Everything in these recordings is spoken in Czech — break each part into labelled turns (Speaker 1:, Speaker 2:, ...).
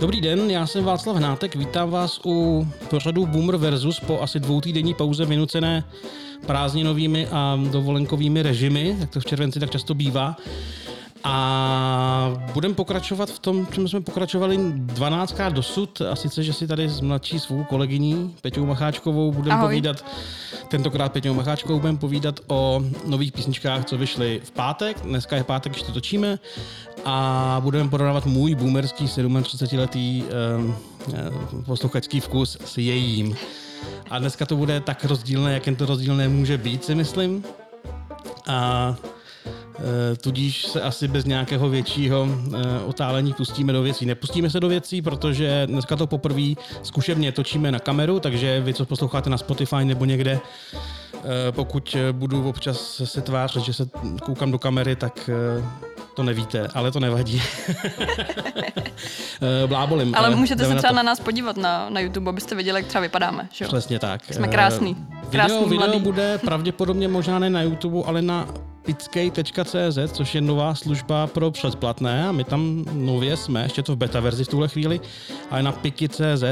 Speaker 1: Dobrý den, já jsem Václav Hnátek, vítám vás u pořadu Boomer versus po asi dvoutýdenní pauze vynucené prázdninovými a dovolenkovými režimy, jak to v červenci tak často bývá. A budeme pokračovat v tom, čem jsme pokračovali 12krát dosud, a sice, že si tady s mladší svou kolegyní Peťou Macháčkovou budeme povídat, tentokrát Peťou Macháčkovou budeme povídat o nových písničkách, co vyšly v pátek. Dneska je pátek, když to točíme. A budeme porovnávat můj boomerský 37-letý um, posluchačský vkus s jejím. A dneska to bude tak rozdílné, jak jen to rozdílné může být, si myslím. A Eh, tudíž se asi bez nějakého většího eh, otálení pustíme do věcí. Nepustíme se do věcí, protože dneska to poprvé zkušebně točíme na kameru, takže vy, co posloucháte na Spotify nebo někde, eh, pokud budu občas se tvářit, že se koukám do kamery, tak to nevíte, ale to nevadí. Blábolím.
Speaker 2: Ale můžete se třeba na, na nás podívat na, na YouTube, abyste viděli, jak třeba vypadáme. Že?
Speaker 1: Přesně tak.
Speaker 2: Jsme krásný. krásný
Speaker 1: video, video bude pravděpodobně možná ne na YouTube, ale na pickej.cz, což je nová služba pro předplatné a my tam nově jsme, ještě to v beta verzi v tuhle chvíli, ale na piky.cz uh,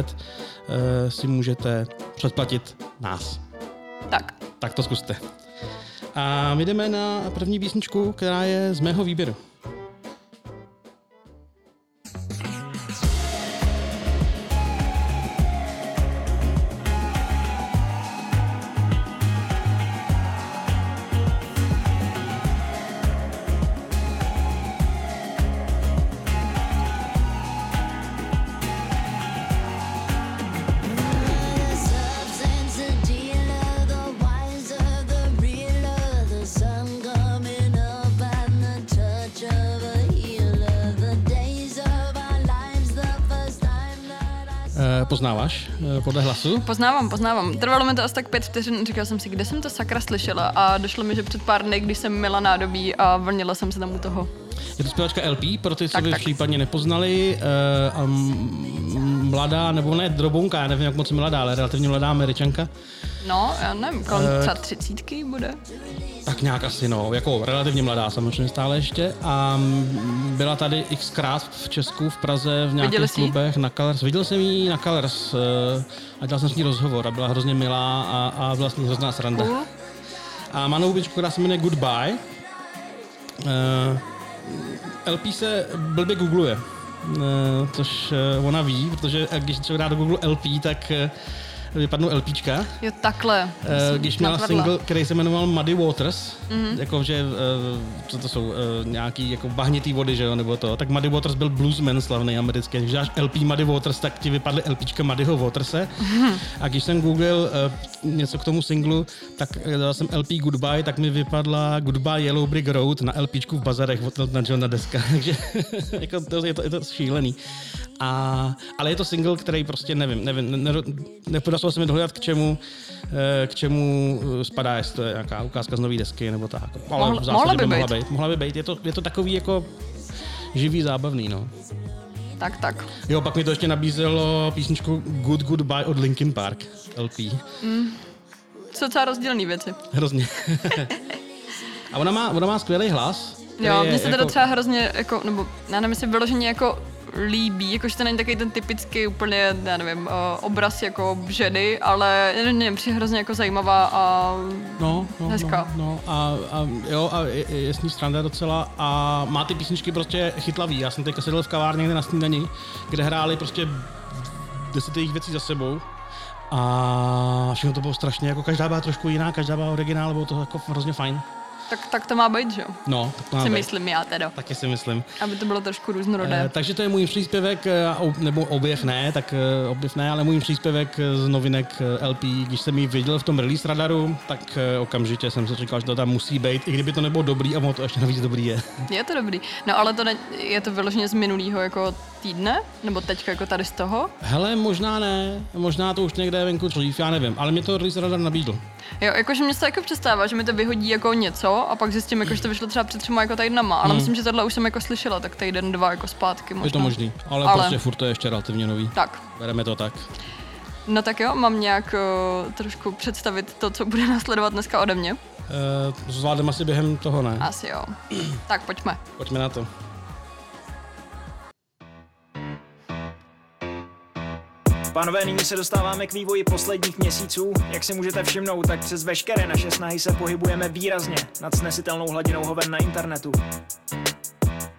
Speaker 1: eh, si můžete předplatit nás.
Speaker 2: Tak.
Speaker 1: Tak to zkuste. A my jdeme na první písničku, která je z mého výběru. Podle hlasu?
Speaker 2: Poznávám, poznávám. Trvalo mi to asi tak pět vteřin, říkal jsem si, kde jsem to sakra slyšela a došlo mi, že před pár dny, když jsem měla nádobí a vlnila jsem se tam u toho.
Speaker 1: Je to zpěvačka LP, pro ty, co by případně nepoznali. Uh, um, mladá, nebo ne, drobunka, já nevím, jak moc mladá, ale relativně mladá američanka.
Speaker 2: No, já nevím, kolem uh, třeba třicítky bude.
Speaker 1: Tak nějak asi, no, jako relativně mladá samozřejmě stále ještě. A byla tady xkrát v Česku, v Praze, v nějakých klubech na Colors. Viděl jsem ji na Colors uh, a dělal jsem s ní rozhovor a byla hrozně milá a, a vlastně hrozná sranda. Cool. A má novou která se jmenuje Goodbye. Uh, LP se blbě googluje, uh, což uh, ona ví, protože když třeba dá do Google LP, tak uh, vypadnou LPčka.
Speaker 2: Jo, takhle.
Speaker 1: Uh, když měla napadla. single, který se jmenoval Muddy Waters, mm-hmm. jako že, uh, co to jsou, uh, nějaký jako bahnitý vody, že jo, nebo to, tak Muddy Waters byl bluesman slavný americký. Když dáš LP Muddy Waters, tak ti vypadly LPčka Muddyho Waterse. Mm-hmm. A když jsem googlil uh, něco k tomu singlu, tak dal jsem LP Goodbye, tak mi vypadla Goodbye Yellow Brick Road na LPčku v bazarech od na Johna Deska. Takže jako to, je, to, je to šílený. A, ale je to single, který prostě nevím, nevím, ne, ne, nepodařilo se mi dohledat k čemu, eh, k čemu eh, spadá, jestli to je nějaká ukázka z nové desky nebo tak.
Speaker 2: Ale Mohl, zásadu, mohla by, mohla být.
Speaker 1: Mohla by být. Je to, je to takový jako živý, zábavný, no.
Speaker 2: Tak, tak.
Speaker 1: Jo, pak mi to ještě nabízelo písničku Good Goodbye od Linkin Park, LP. Mm.
Speaker 2: Co docela rozdílný věci.
Speaker 1: Hrozně. A ona má, ona má skvělý hlas.
Speaker 2: Jo, mně se jako... teda třeba hrozně, jako, nebo já nevím, jestli vyloženě jako líbí, jakože to není takový ten typický úplně, já nevím, obraz jako ženy, ale nevím, přijde hrozně jako zajímavá a
Speaker 1: no, no,
Speaker 2: hezká.
Speaker 1: No, no a, a, jo, a je, je s ní stranda docela a má ty písničky prostě chytlavý. Já jsem teďka sedl v kavárně někde na snídani, kde hráli prostě deset jejich věcí za sebou a všechno to bylo strašně, jako každá byla trošku jiná, každá byla originál, bylo to jako hrozně fajn.
Speaker 2: Tak, tak to má být, že jo?
Speaker 1: No, tak to má
Speaker 2: si
Speaker 1: být.
Speaker 2: myslím já teda.
Speaker 1: Taky si myslím.
Speaker 2: Aby to bylo trošku různorodé.
Speaker 1: E, takže to je můj příspěvek, eh, nebo objev ne, tak eh, objev ne, ale můj příspěvek z novinek LP. Když jsem ji viděl v tom release radaru, tak okamžitě jsem si říkal, že to tam musí být, i kdyby to nebylo dobrý, a ono to ještě navíc dobrý je.
Speaker 2: Je to dobrý. No ale to ne, je to vyloženě z minulého jako týdne? Nebo teďka jako tady z toho?
Speaker 1: Hele, možná ne, možná to už někde venku dřív, já nevím, ale mě to release radar nabídl.
Speaker 2: Jo, jakože mě se jako přestává, že mi to vyhodí jako něco a pak zjistím, jako, že to vyšlo třeba před třema jako týdnama, ale hmm. myslím, že tohle už jsem jako slyšela, tak týden, dva jako zpátky možná.
Speaker 1: Je to možný, ale, ale... prostě furt to je ještě relativně nový.
Speaker 2: Tak.
Speaker 1: Bereme to tak.
Speaker 2: No tak jo, mám nějak uh, trošku představit to, co bude následovat dneska ode mě.
Speaker 1: Uh, zvládneme asi během toho, ne?
Speaker 2: Asi jo. tak pojďme.
Speaker 1: Pojďme na to.
Speaker 3: Pánové, nyní se dostáváme k vývoji posledních měsíců. Jak si můžete všimnout, tak přes veškeré naše snahy se pohybujeme výrazně nad snesitelnou hladinou hoven na internetu.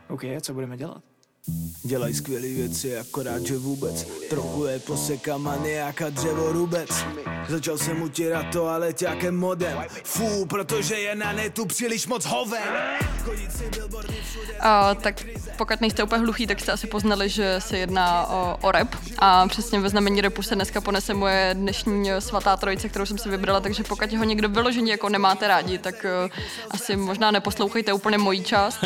Speaker 3: OK, co budeme dělat?
Speaker 4: Dělaj skvělé věci, akorát že vůbec Trochu je poseka maniak a dřevorubec Začal jsem utírat to, ale těkem modem Fú, protože je na netu příliš moc hoven
Speaker 2: A, tak pokud nejste úplně hluchý, tak jste asi poznali, že se jedná o, o rap. A přesně ve znamení repu se dneska ponese moje dnešní svatá trojice, kterou jsem si vybrala, takže pokud ho někdo vyloženě jako nemáte rádi, tak uh, asi možná neposlouchejte úplně mojí část.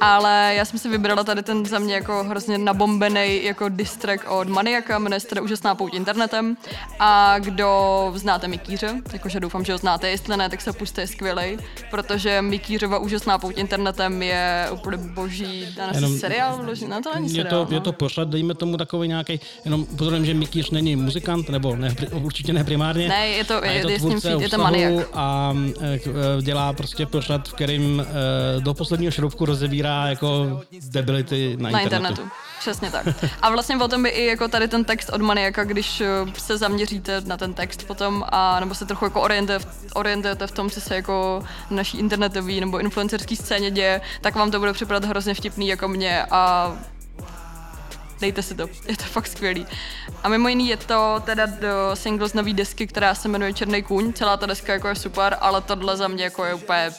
Speaker 2: Ale já jsem si vybrala tady ten za mě jako hrozně nabombený jako distrek od Maniaka, jmenuje se Úžasná pouť internetem. A kdo znáte Mikýře, jakože doufám, že ho znáte, jestli ne, tak se puste, skvělej, protože Mikýřova Úžasná pouť internetem je úplně boží, dá
Speaker 1: Jenom-
Speaker 2: seriál, vloží, no to není
Speaker 1: Je
Speaker 2: seriál.
Speaker 1: to, je to pořad, dejme tomu takový nějaký, jenom pozorujeme, že Mikýř není muzikant, nebo ne, určitě ne primárně.
Speaker 2: Ne, je to- je-
Speaker 1: je, to
Speaker 2: je s ním feed, je to maniak.
Speaker 1: A eh, eh, dělá prostě pořad, v kterým eh, do posledního šroubku rozebírá jako debility na,
Speaker 2: na
Speaker 1: internetu.
Speaker 2: internetu. Přesně tak. A vlastně o tom je i jako tady ten text od Maniaka, když eh, se zaměříte na ten text potom, a nebo se trochu jako orientujete, orientujete v tom, co se jako na naší internetový nebo influencerský scéně děje, tak vám to bude připadat hrozně vtipný jako mě a dejte si to, je to fakt skvělý. A mimo jiný je to teda do single z nový desky, která se jmenuje Černý kůň. Celá ta deska jako je super, ale tohle za mě jako je úplně,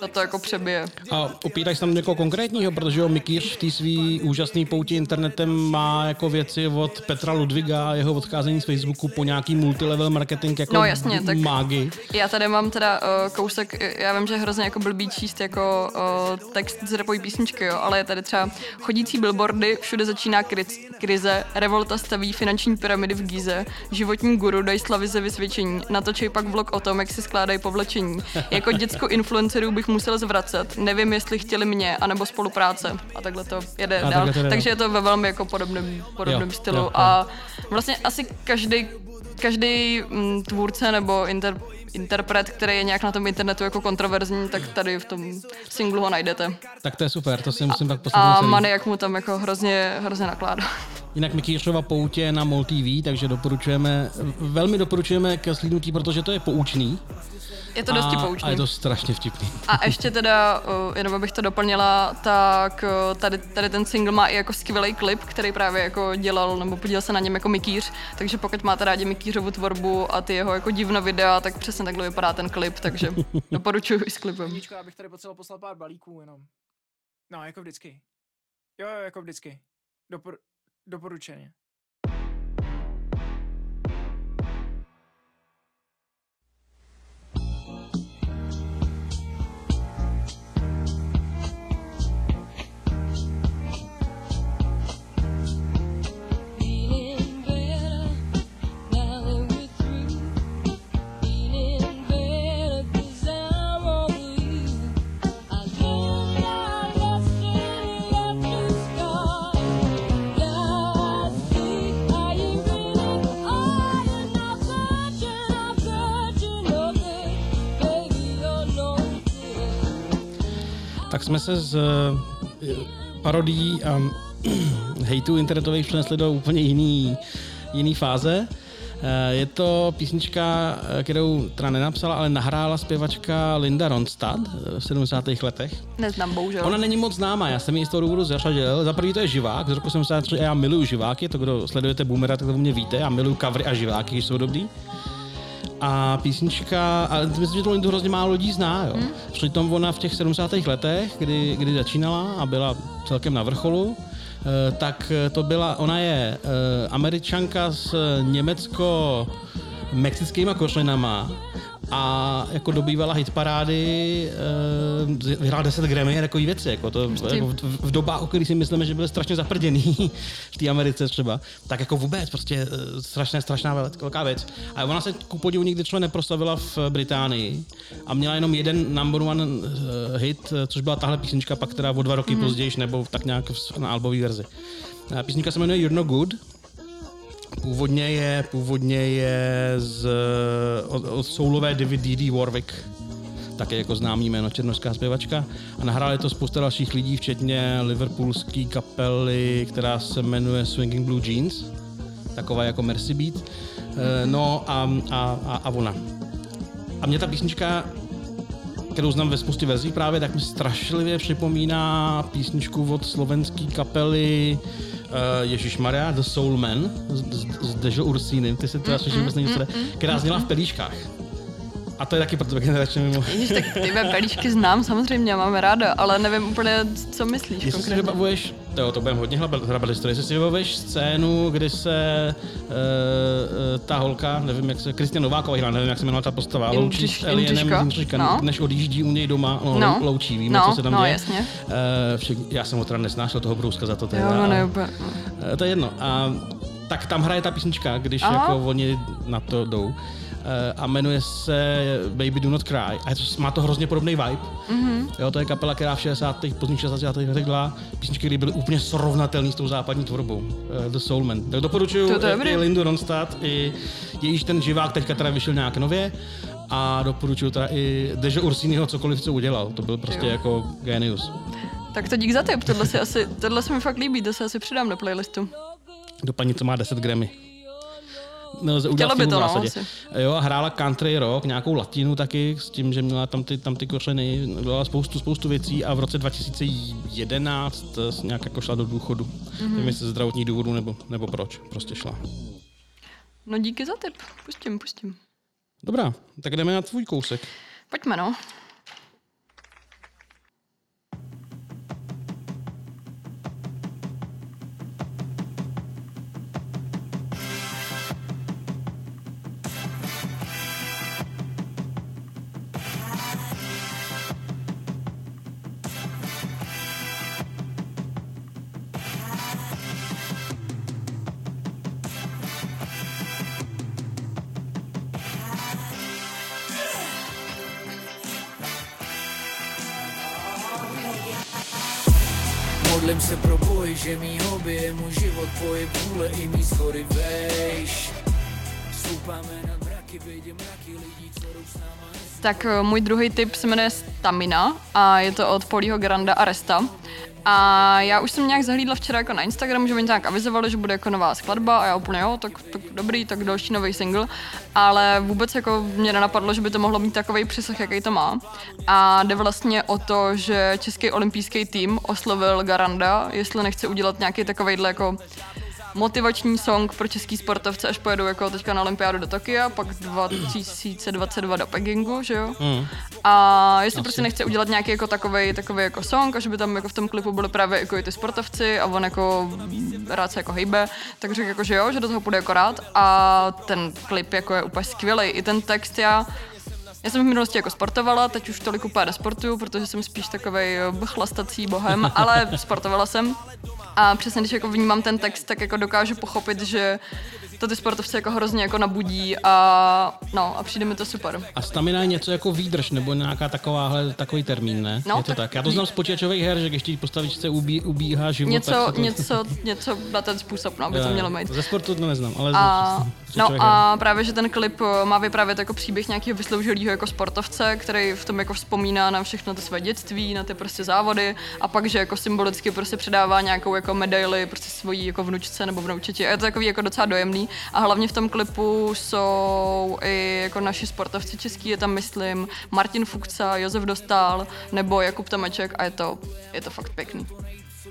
Speaker 2: to to jako přebije.
Speaker 1: A upítaš tam někoho konkrétního, protože jo, Mikýř v té svý úžasný pouti internetem má jako věci od Petra Ludviga a jeho odcházení z Facebooku po nějaký multilevel marketing jako
Speaker 2: No, jasně, tak-
Speaker 1: mágy.
Speaker 2: Já tady mám teda uh, kousek, já vím, že je hrozně jako blbý číst jako uh, text z repový písničky, jo, ale je tady třeba chodící billboardy, všude začíná kriz, krize, revolta staví finanční pyramidy v Gize, životní guru dají slavy ze vysvědčení, natočej pak vlog o tom, jak si skládají povlečení. Jako děcko influencerů bych musel zvracet, nevím, jestli chtěli mě, anebo spolupráce. A takhle to jede
Speaker 1: A
Speaker 2: dál.
Speaker 1: to jde
Speaker 2: Takže je to ve velmi jako podobném, podobném
Speaker 1: Jo,
Speaker 2: stylu.
Speaker 1: jo, jo.
Speaker 2: A vlastně asi každý každý mm, tvůrce nebo inter, interpret, který je nějak na tom internetu jako kontroverzní, tak tady v tom singlu ho najdete.
Speaker 1: Tak to je super, to si musím pak poslechnout
Speaker 2: A
Speaker 1: celý.
Speaker 2: Maniak mu tam jako hrozně, hrozně nakládá.
Speaker 1: Jinak Mikýřova poutě na MOL TV, takže doporučujeme, velmi doporučujeme ke slídnutí, protože to je poučný.
Speaker 2: Je to dosti
Speaker 1: a,
Speaker 2: poučný.
Speaker 1: a je to strašně vtipný.
Speaker 2: A ještě teda, jenom abych to doplnila, tak tady, tady ten single má i jako skvělý klip, který právě jako dělal, nebo podílel se na něm jako Mikýř, takže pokud máte rádi Mikýřovu tvorbu a ty jeho jako divno videa, tak přesně takhle vypadá ten klip, takže doporučuji i s klipem.
Speaker 3: Já bych tady potřeboval poslat pár balíků jenom. No, jako vždycky. Jo, jo, jako vždycky. Dopor-
Speaker 1: doporučenie jsme se z eh, parodí a hejtu internetových přenesli do úplně jiný, jiný fáze. Eh, Je to písnička, eh, kterou teda nenapsala, ale nahrála zpěvačka Linda Ronstadt v 70. letech.
Speaker 2: Neznám, bohužel.
Speaker 1: Ona není moc známá, já jsem ji z toho důvodu zařadil. Za prvý to je živák z roku 73 a já miluju živáky, to kdo sledujete Boomera, tak to mě víte, já miluju covery a živáky, když jsou dobrý. A písnička, ale myslím, že to Lindu hrozně málo lidí zná, jo. Hmm. Přitom ona v těch 70. letech, kdy, kdy začínala a byla celkem na vrcholu, eh, tak eh, to byla, ona je eh, američanka s německo-mexickýma kořenama a jako dobývala hitparády, eh, vyhrála 10 Grammy a takový věci, jako to jako v, v, dobách, o kterých si myslíme, že byly strašně zaprděný v té Americe třeba, tak jako vůbec prostě strašně, strašná vel- velká věc. A ona se ku podivu nikdy třeba neproslavila v Británii a měla jenom jeden number one eh, hit, což byla tahle písnička, pak teda o dva roky mm-hmm. později, nebo tak nějak na albové verzi. Písnička se jmenuje You're No Good, Původně je, původně je z, od, od soulové David D.D. Warwick, také jako známý jméno, černožská zpěvačka. A nahráli to spousta dalších lidí, včetně liverpoolské kapely, která se jmenuje Swinging Blue Jeans. taková jako Mercy Beat. Eh, No a, a, a, a ona. A mě ta písnička, kterou znám ve spoustě verzí právě, tak mi strašlivě připomíná písničku od slovenské kapely Ježíš Maria, The Soul Man, z, z, z Dežo Ursíny, ty si teda slyším vůbec není, co to je, která zněla v pelíškách. A to je taky pro tebe generačně mimo.
Speaker 2: Ježiš, tak ty mé pelíšky znám samozřejmě, máme ráda, ale nevím úplně, co myslíš
Speaker 1: Jestli si
Speaker 2: konkrétně.
Speaker 1: vybavuješ, to, to budeme hodně hrabat historii, jestli si vybavuješ scénu, kdy se uh, uh, ta holka, nevím jak se, Kristina Nováková hra, nevím jak se jmenovala ta postava,
Speaker 2: Jindřiš-
Speaker 1: loučí s Alienem,
Speaker 2: Jindřiška?
Speaker 1: Jindřiška,
Speaker 2: No.
Speaker 1: než odjíždí u něj doma, no,
Speaker 2: No.
Speaker 1: loučí, víme,
Speaker 2: No,
Speaker 1: co se tam
Speaker 2: no,
Speaker 1: děje.
Speaker 2: jasně.
Speaker 1: Uh, však, já jsem ho teda nesnášel toho brouska za to teda.
Speaker 2: Jo, no, ne, úplně.
Speaker 1: Eh, to je jedno. A, tak tam hraje ta písnička, když
Speaker 2: Aha.
Speaker 1: jako oni na to jdou. Eh, a jmenuje se Baby Do Not Cry. A to, má to hrozně podobný vibe.
Speaker 2: Mhm.
Speaker 1: Mm-hmm. Jo, to je kapela, která v 60. pozdních 60. letech dělala písničky, které byly úplně srovnatelné s tou západní tvorbou. Uh, The Soulman. Tak doporučuju
Speaker 2: To- to
Speaker 1: i Lindu Ronstadt, i jejíž ten živák teďka teda vyšel nějak nově. A doporučuju teda i Deže Ursínyho cokoliv, co udělal. To byl prostě
Speaker 2: Jo.
Speaker 1: jako genius.
Speaker 2: Tak to dík za tip, tohle, si asi, tohle se mi fakt líbí, to se asi přidám do playlistu.
Speaker 1: Do paní, co má 10 Grammy. Nelze udělat
Speaker 2: Chtělo by
Speaker 1: chybu v
Speaker 2: to, no,
Speaker 1: zásadě.
Speaker 2: asi.
Speaker 1: Jo, a hrála country rock, nějakou latinu taky, s tím, že měla tam ty, tam ty kořeny, dělala spoustu, spoustu věcí a v roce 2011 eh, nějak jako šla do důchodu. Mm-hmm. Nevím, jestli ze zdravotních důvodů nebo, nebo proč, prostě šla.
Speaker 2: No díky za tip, pustím, pustím.
Speaker 1: Dobrá, tak jdeme na tvůj kousek.
Speaker 2: Pojďme, no.
Speaker 5: Že mý hobby je můj život, pohyb vůle i mý schody vejš. Stoupáme nad mraky, vidím mraky lidí, co jdou s náma
Speaker 2: Tak eh, můj druhý tip se jmenuje Stamina a je to od Polího Granda a Resta. A já už jsem nějak zahlídla včera jako na Instagram, že mi nějak avizovali, že bude jako nová skladba a já úplně jo, tak, tak dobrý, tak další nový single, ale vůbec jako mě nenapadlo, že by to mohlo mít takový přesah, jaký to má. A jde vlastně o to, že český olympijský tým oslovil Garanda, jestli nechce udělat nějaký takovejhle jako motivační song pro český sportovce, až pojedou jako teďka na olympiádu do Tokia, pak 2022 do Pekingu, že jo?
Speaker 1: Mm.
Speaker 2: A jestli prostě nechce udělat nějaký jako takový, takový jako song, a že by tam jako v tom klipu byly právě jako i ty sportovci a on jako rád se jako hejbe, tak řekl jako, že jo, že do toho půjde jako rád a ten klip jako je úplně skvělý. I ten text já já jsem v minulosti jako sportovala, teď už tolik úplně nesportuju, protože jsem spíš takový chlastací bohem, ale sportovala jsem. A přesně když jako vnímám ten text, tak jako dokážu pochopit, že to ty sportovce jako hrozně jako nabudí a no a přijde mi to super.
Speaker 1: A stamina je něco jako výdrž, nebo nějaká takováhle, takový termín, ne?
Speaker 2: No,
Speaker 1: je to tak.
Speaker 2: tak-
Speaker 1: Já to znám z počítačových her, že když ti postavičce ubí, ubíhá život,
Speaker 2: Něco,
Speaker 1: tak to...
Speaker 2: něco, něco na ten způsob, no, by to mělo být.
Speaker 1: Ze sportu to neznám, ale
Speaker 2: A,
Speaker 1: z
Speaker 2: no
Speaker 1: her.
Speaker 2: a právě, že ten klip eh, má vyprávět jako příběh nějakého vysloužilého jako sportovce, který v tom jako vzpomíná na všechno to své dětství, na ty prostě závody a pak, že jako symbolicky prostě předává nějakou jako medaili prostě svojí jako vnučce nebo vnoučeti. A je to takový jako docela dojemný a hlavně v tom klipu jsou i jako naši sportovci český, je tam myslím Martin Fukca, Josef Dostál nebo Jakub Tomeček a je to, je to fakt pěkný.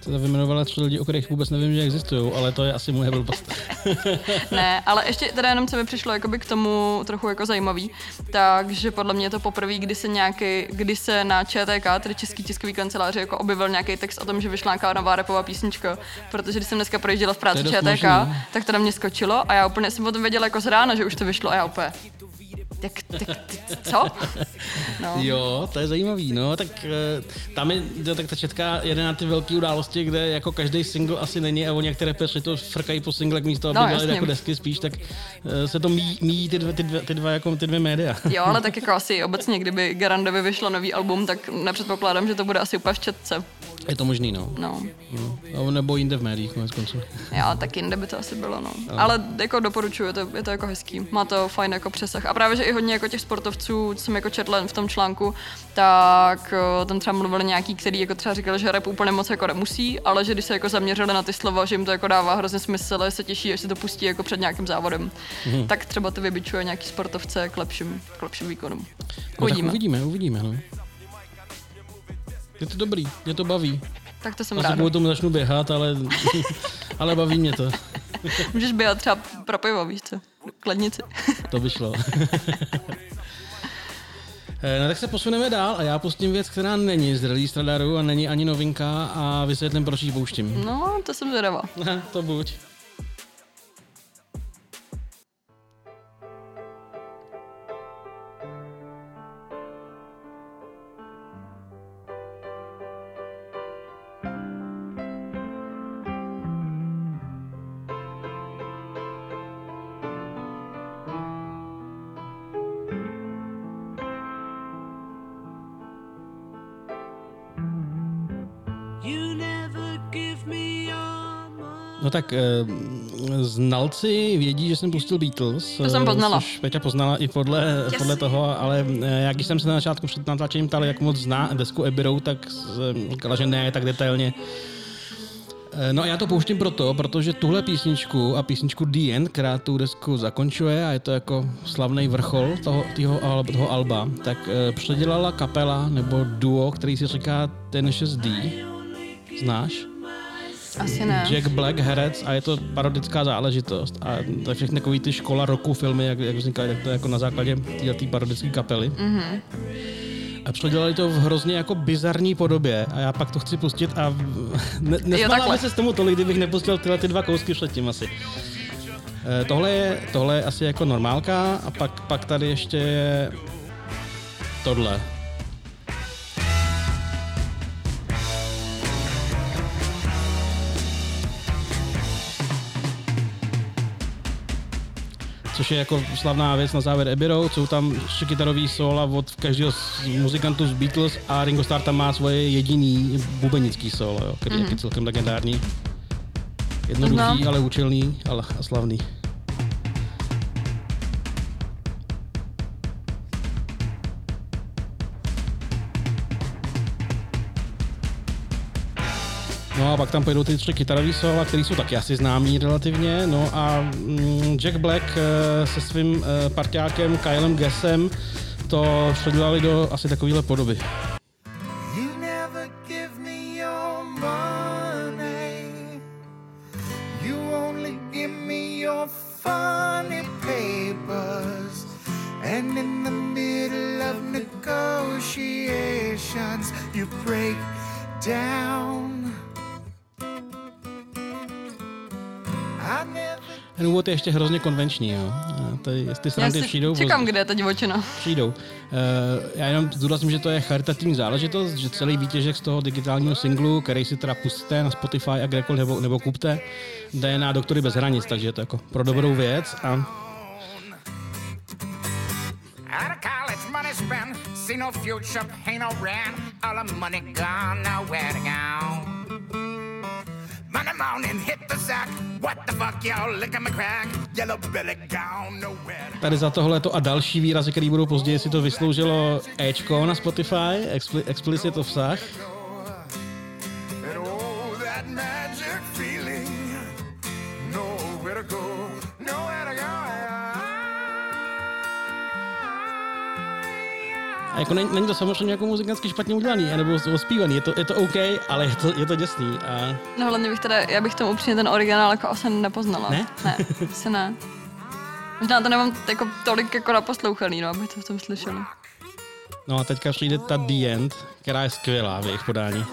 Speaker 1: To vyjmenovala tři lidi, o kterých vůbec nevím, že existují, ale to je asi moje blbost.
Speaker 2: Ne, ale ještě teda jenom co mi přišlo jakoby k tomu trochu jako zajímavý, takže podle mě je to poprvé, kdy se nějaký, kdy se na ČTK, tedy Český tiskový kanceláři, jako objevil nějaký text o tom, že vyšla nějaká nová repová písnička, protože když jsem dneska projížděla v práci ČTK,
Speaker 1: možný, no.
Speaker 2: tak to na mě skočilo a já úplně jsem o tom věděla jako z rána, že už to vyšlo a já úplně, tak, tak, ty- co? No.
Speaker 1: Jo, to je zajímavý, no, tak eh, tam je, tak ta četka jede na ty velké události, kde jako každý single asi není a oni některé peři to frkají po singlech místo, aby
Speaker 2: No,
Speaker 1: no, dělali jako desky spíš, tak eh, se to míjí, ty, dvě, ty, dvě, ty, dva, jako, ty dvě média.
Speaker 2: Jo, ale tak jako asi obecně, kdyby Garandovi vyšlo nový album, tak nepředpokládám, že to bude asi úplně v četce.
Speaker 1: Je to možný, no.
Speaker 2: No.
Speaker 1: no. Nebo jinde v médiích, konec konců.
Speaker 2: Já tak jinde by to asi bylo, no. Ale jako doporučuju, je to, je to jako hezký. Má to fajn jako přesah. A právě, že i hodně jako těch sportovců, co jsem jako četla v tom článku, tak eh, tam třeba mluvili nějaký, který jako třeba říkali, že rap úplně moc jako nemusí, ale že když se jako zaměřili na ty slova, že jim to jako dává hrozně smysl, že se těší, až se to pustí jako před nějakým závodem,
Speaker 1: Mhm.
Speaker 2: tak třeba to vybičuje nějaký sportovce k lepším, k lepším výkonům.
Speaker 1: No,
Speaker 2: Uvidíme.
Speaker 1: uvidíme, uvidíme. No. Je to dobrý, mě to baví.
Speaker 2: Tak to jsem
Speaker 1: Asi
Speaker 2: ráda.
Speaker 1: kvůli tomu začnu běhat, ale, ale baví mě to.
Speaker 2: Můžeš běhat třeba pro pivo, víš co? K lednici.
Speaker 1: To by šlo. Eh, No tak se posuneme dál a já pustím věc, která není z release radaru a není ani novinka a vysvětlím, proč ji pouštím.
Speaker 2: No, to jsem zvědavá.
Speaker 1: Ne, to buď. Tak eh, znalci vědí, že jsem pustil Beatles.
Speaker 2: To jsem
Speaker 1: eh,
Speaker 2: poznala.
Speaker 1: Což Peťa poznala i podle,
Speaker 2: Yes.
Speaker 1: podle toho, ale eh, jak když jsem se na začátku před natáčením ptal, jak moc zná desku Abbey Road, tak jsem říkala, že ne tak detailně. No a já to pouštím proto, protože tuhle písničku a písničku The End, která tu desku zakončuje a je to jako slavný vrchol toho, al- toho alba, tak eh, předělala kapela nebo duo, který si říká ten 6D. Znáš?
Speaker 2: Asi ne.
Speaker 1: Jack Black, herec a je to parodická záležitost. A to je všechny takový ty škola roku filmy, jak, jak vznikaly, tak to je jako na základě této parodické kapely. Mm-hmm. A předělali to v hrozně jako bizarní podobě a já pak to chci pustit a ne, nesmála se s tomu tolik, kdybych nepustil tyhle ty dva kousky předtím asi. Eh, Tohle je, tohle je asi jako normálka a pak, pak tady ještě je tohle. Což je jako slavná věc na závěr Abbey Road. Jsou tam kytarový sola od každého z muzikantů z Beatles a Ringo Starr tam má svoje jediný bubenický solo, jo, který mm. je celkem legendární. Jednoduchý,
Speaker 2: Znám.
Speaker 1: ale účelný ale a slavný. No a pak tam pojedou ty tři kytarový sola, které jsou taky asi známý relativně. No a mm, Jack Black eh, se svým eh, parťákem Kylem Gessem to předělali do asi takovéhle podoby.
Speaker 6: You never give
Speaker 1: Ten úvod je ještě hrozně konvenční, jo. A Ty, ty
Speaker 2: Já
Speaker 1: srandy
Speaker 2: si
Speaker 1: přijdou.
Speaker 2: čekám,
Speaker 1: poz-
Speaker 2: kde je ta divočina.
Speaker 1: přijdou. Uh, já jenom zdůrazním, že to je charitativní záležitost, že celý výtěžek z toho digitálního singlu, který si teda pustíte na Spotify a kdekoliv nebo, nebo kupte, jde na Doktory bez hranic, takže je to jako pro dobrou věc a
Speaker 7: see no future, pay no rent. All the money gone, nowhere to go. Monday morning, hit the sack. What the fuck, my crack? Yellow belly gone, nowhere to
Speaker 1: tady za tohleto a další výrazy, které budou později, si to vysloužilo Ečko na Spotify, expli, explicit obsah.
Speaker 6: And oh, that
Speaker 1: A jako není, není to samozřejmě jako muzikantsky špatně udělaný, nebo ospívaný, je to, je to OK, ale je to, je to děsný. A
Speaker 2: No hlavně bych teda, já bych tomu upřímně ten originál jako asi nepoznala.
Speaker 1: Ne?
Speaker 2: Ne, asi ne. Možná to nemám jako tolik jako naposlouchaný, no, abych to v tom slyšeli.
Speaker 1: no a teďka přijde ta The End, která je skvělá v jejich podání.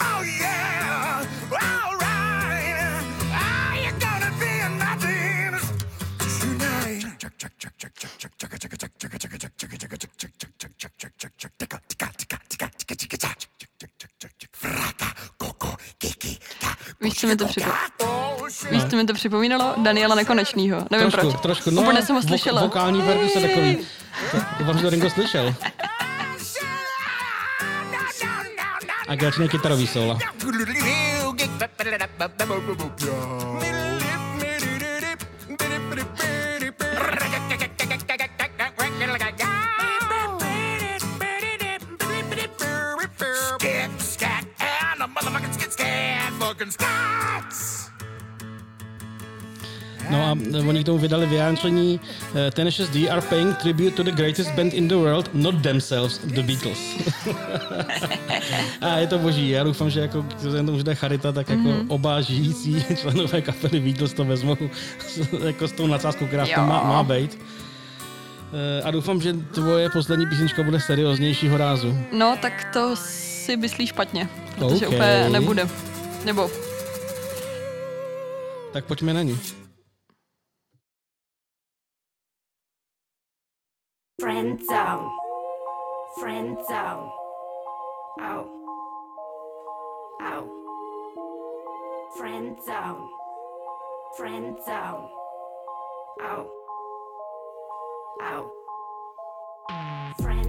Speaker 6: Oh yeah, all right. Are you gonna be in my dreams tonight? Koko, kiki,
Speaker 2: Víš, co mi to připomínalo?
Speaker 6: Oh.
Speaker 2: Víš, co mi to připomínalo? Daniela Nekonečnýho. Nevím
Speaker 1: trošku,
Speaker 2: proč.
Speaker 1: trošku, no,
Speaker 2: Úplně jsem ho
Speaker 1: vok-
Speaker 2: slyšela.
Speaker 1: vokální perkuse takový. To, že to Ringo slyšel. A začne kytarový solo.
Speaker 7: A
Speaker 1: oni k tomu vydali vyjádření eh, Tenacious D are paying tribute to the greatest band in the world, not themselves, the Beatles. a je to boží. Já doufám, že jako vzhledem tomu, že to charita, tak jako
Speaker 2: Mhm.
Speaker 1: oba žijící členové kapely Beatles to vezmou jako s tou nadsázkou, která v tom
Speaker 2: Jo.
Speaker 1: má, má být. Eh, A doufám, že tvoje poslední písnička bude serióznějšího rázu.
Speaker 2: No, tak to si myslí špatně, protože
Speaker 1: OK.
Speaker 2: úplně nebude. Nebo
Speaker 1: Tak pojďme na ní.
Speaker 8: Friend zone. Friend zone. Ow. Ow. Friend zone. Friend zone. Ow. Ow. Friend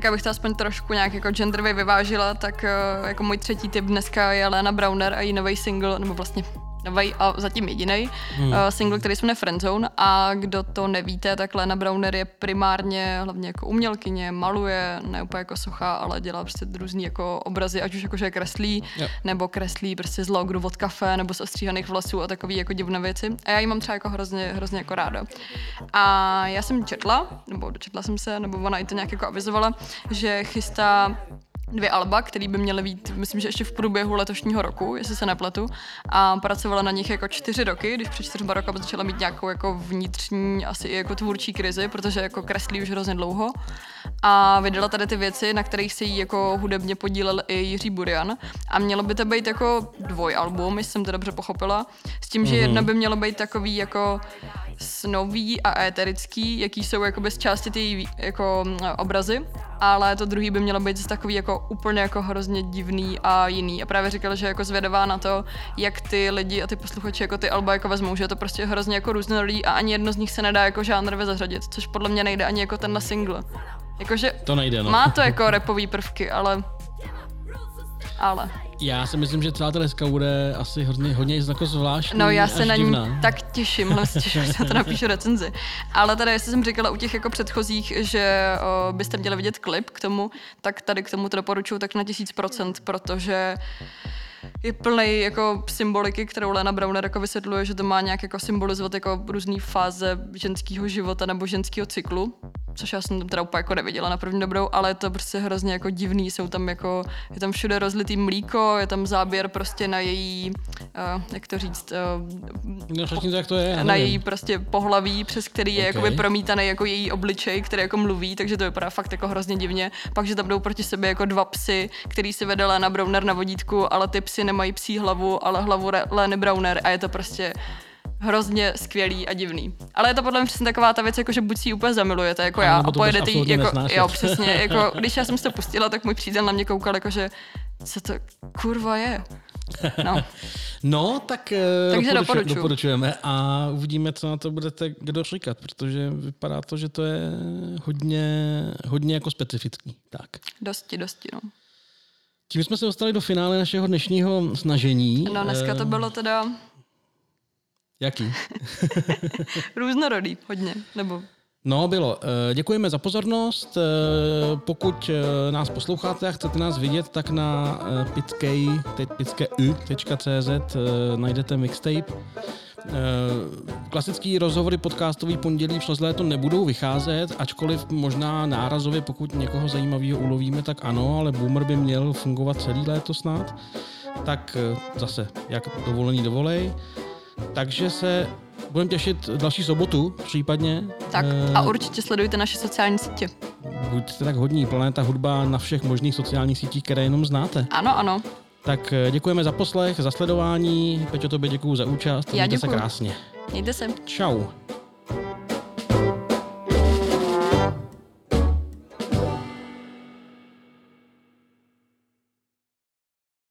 Speaker 2: tak abych to aspoň trošku nějak jako genderově vyvážila, tak eh, jako můj třetí typ dneska je Lena Browner a její nový single, nebo vlastně nový a zatím jediný
Speaker 1: Hmm.
Speaker 2: hmm. single, který se jmenuje Friendzone a kdo to nevíte, tak Lena Browner je primárně hlavně jako umělkyně, maluje, ne úplně jako socha, ale dělá prostě různý jako obrazy, ať už jako, že kreslí,
Speaker 1: Jo.
Speaker 2: nebo kreslí prostě z logru od kafe, nebo z ostříhaných vlasů a takový jako divné věci. A já ji mám třeba jako hrozně, hrozně jako ráda. A já jsem četla, nebo dočetla jsem se, nebo ona i to nějak jako avizovala, že chystá dvě alba, které by měly být, myslím, že ještě v průběhu letošního roku, jestli se nepletu. A pracovala na nich jako čtyři roky, když před čtyřma rokama začala mít nějakou jako vnitřní, asi i jako tvůrčí krizi, protože jako kreslí už hrozně dlouho. A vydala tady ty věci, na kterých se jí jako hudebně podílel i Jiří Burian. A mělo by to být jako dvojalbum, jestli jsem to dobře pochopila, s tím, že
Speaker 1: Mhm.
Speaker 2: jedno by mělo být takový jako snový a éterický, jaký jsou jakoby z části ty jako obrazy, ale to druhý by mělo být takový jako úplně jako hrozně divný a jiný. A právě říkala, že jako zvědavá na to, jak ty lidi a ty posluchači jako ty alba jako vezmou, že je to prostě hrozně jako různorodý a ani jedno z nich se nedá jako žánrově zařadit, což podle mě nejde ani jako ten na single. Jakože
Speaker 1: To nejde, no.
Speaker 2: má to jako repový prvky, ale ale.
Speaker 1: Já si myslím, že celá ta deska bude asi hodně, hodně jako zvláštní
Speaker 2: No já se na ní tak těším, hlavně se těším, že na to napíšu recenzi. Ale tady, jestli jsem říkala u těch jako předchozích, že o, byste měli vidět klip k tomu, tak tady k tomu to doporučuji tak na tisíc procent, protože je plný jako symboliky, kterou Lena Browner jako vysvětluje, že to má nějak jako symbolizovat jako různé fáze ženského života nebo ženského cyklu, což já jsem tam teda úplně jako neviděla na první dobrou, ale je to prostě hrozně jako divný, jsou tam jako, je tam všude rozlitý mlíko, je tam záběr prostě na její, uh, jak to říct, uh,
Speaker 1: No řekni to, jak to je,
Speaker 2: na
Speaker 1: nevím.
Speaker 2: její prostě pohlaví, přes který je
Speaker 1: Ok.
Speaker 2: okay. jakoby promítaný jako její obličej, který jako mluví, takže to vypadá fakt jako hrozně divně. Pak, že tam jdou proti sobě jako dva psy, který si vede Lena Browner na vodítku, ale ty psy nemají psí hlavu, ale hlavu Leny Browner a je to prostě hrozně skvělý a divný. Ale je to podle mě přesně taková ta věc, jako že buď si ji úplně zamilujete, jako
Speaker 1: Ano,
Speaker 2: já, a pojedete jí,
Speaker 1: absolutně
Speaker 2: jako,
Speaker 1: nesnášet.
Speaker 2: jo, přesně, jako, když já jsem si to pustila, tak můj přítel na mě koukal, jako, že co to kurva je. No.
Speaker 1: No, tak eh,
Speaker 2: Takže
Speaker 1: doporuču-
Speaker 2: doporučuju.
Speaker 1: doporučujeme a uvidíme, co na to budete kdo říkat, protože vypadá to, že to je hodně, hodně jako specifický. Tak.
Speaker 2: Dosti, dosti, no.
Speaker 1: Tím jsme se dostali do finále našeho dnešního snažení.
Speaker 2: No, dneska to
Speaker 1: Eh,
Speaker 2: bylo teda
Speaker 1: Jaký?
Speaker 2: různorodý, hodně, nebo
Speaker 1: No, bylo. Eh, Děkujeme za pozornost. Eh, Pokud nás posloucháte a chcete nás vidět, tak na eh, najdete mixtape. Eh, Klasický rozhovory podcastový pondělí přes léto nebudou vycházet, ačkoliv možná nárazově, pokud někoho zajímavého ulovíme, tak ano, ale Boomer by měl fungovat celý léto snad. Tak eh, zase, jak dovolený dovolej. Takže se budeme těšit další sobotu případně.
Speaker 2: tak.
Speaker 1: Eh,
Speaker 2: A určitě sledujte naše sociální sítě.
Speaker 1: Buďte tak hodní, Planeta Hudba na všech možných sociálních sítích, které jenom znáte.
Speaker 2: Ano, ano.
Speaker 1: Tak eh, děkujeme za poslech, za sledování. Peťo, tobě děkuju za účast.
Speaker 2: Já
Speaker 1: Mějte se
Speaker 2: děkuju.
Speaker 1: krásně.
Speaker 2: Mějte se.
Speaker 1: Čau.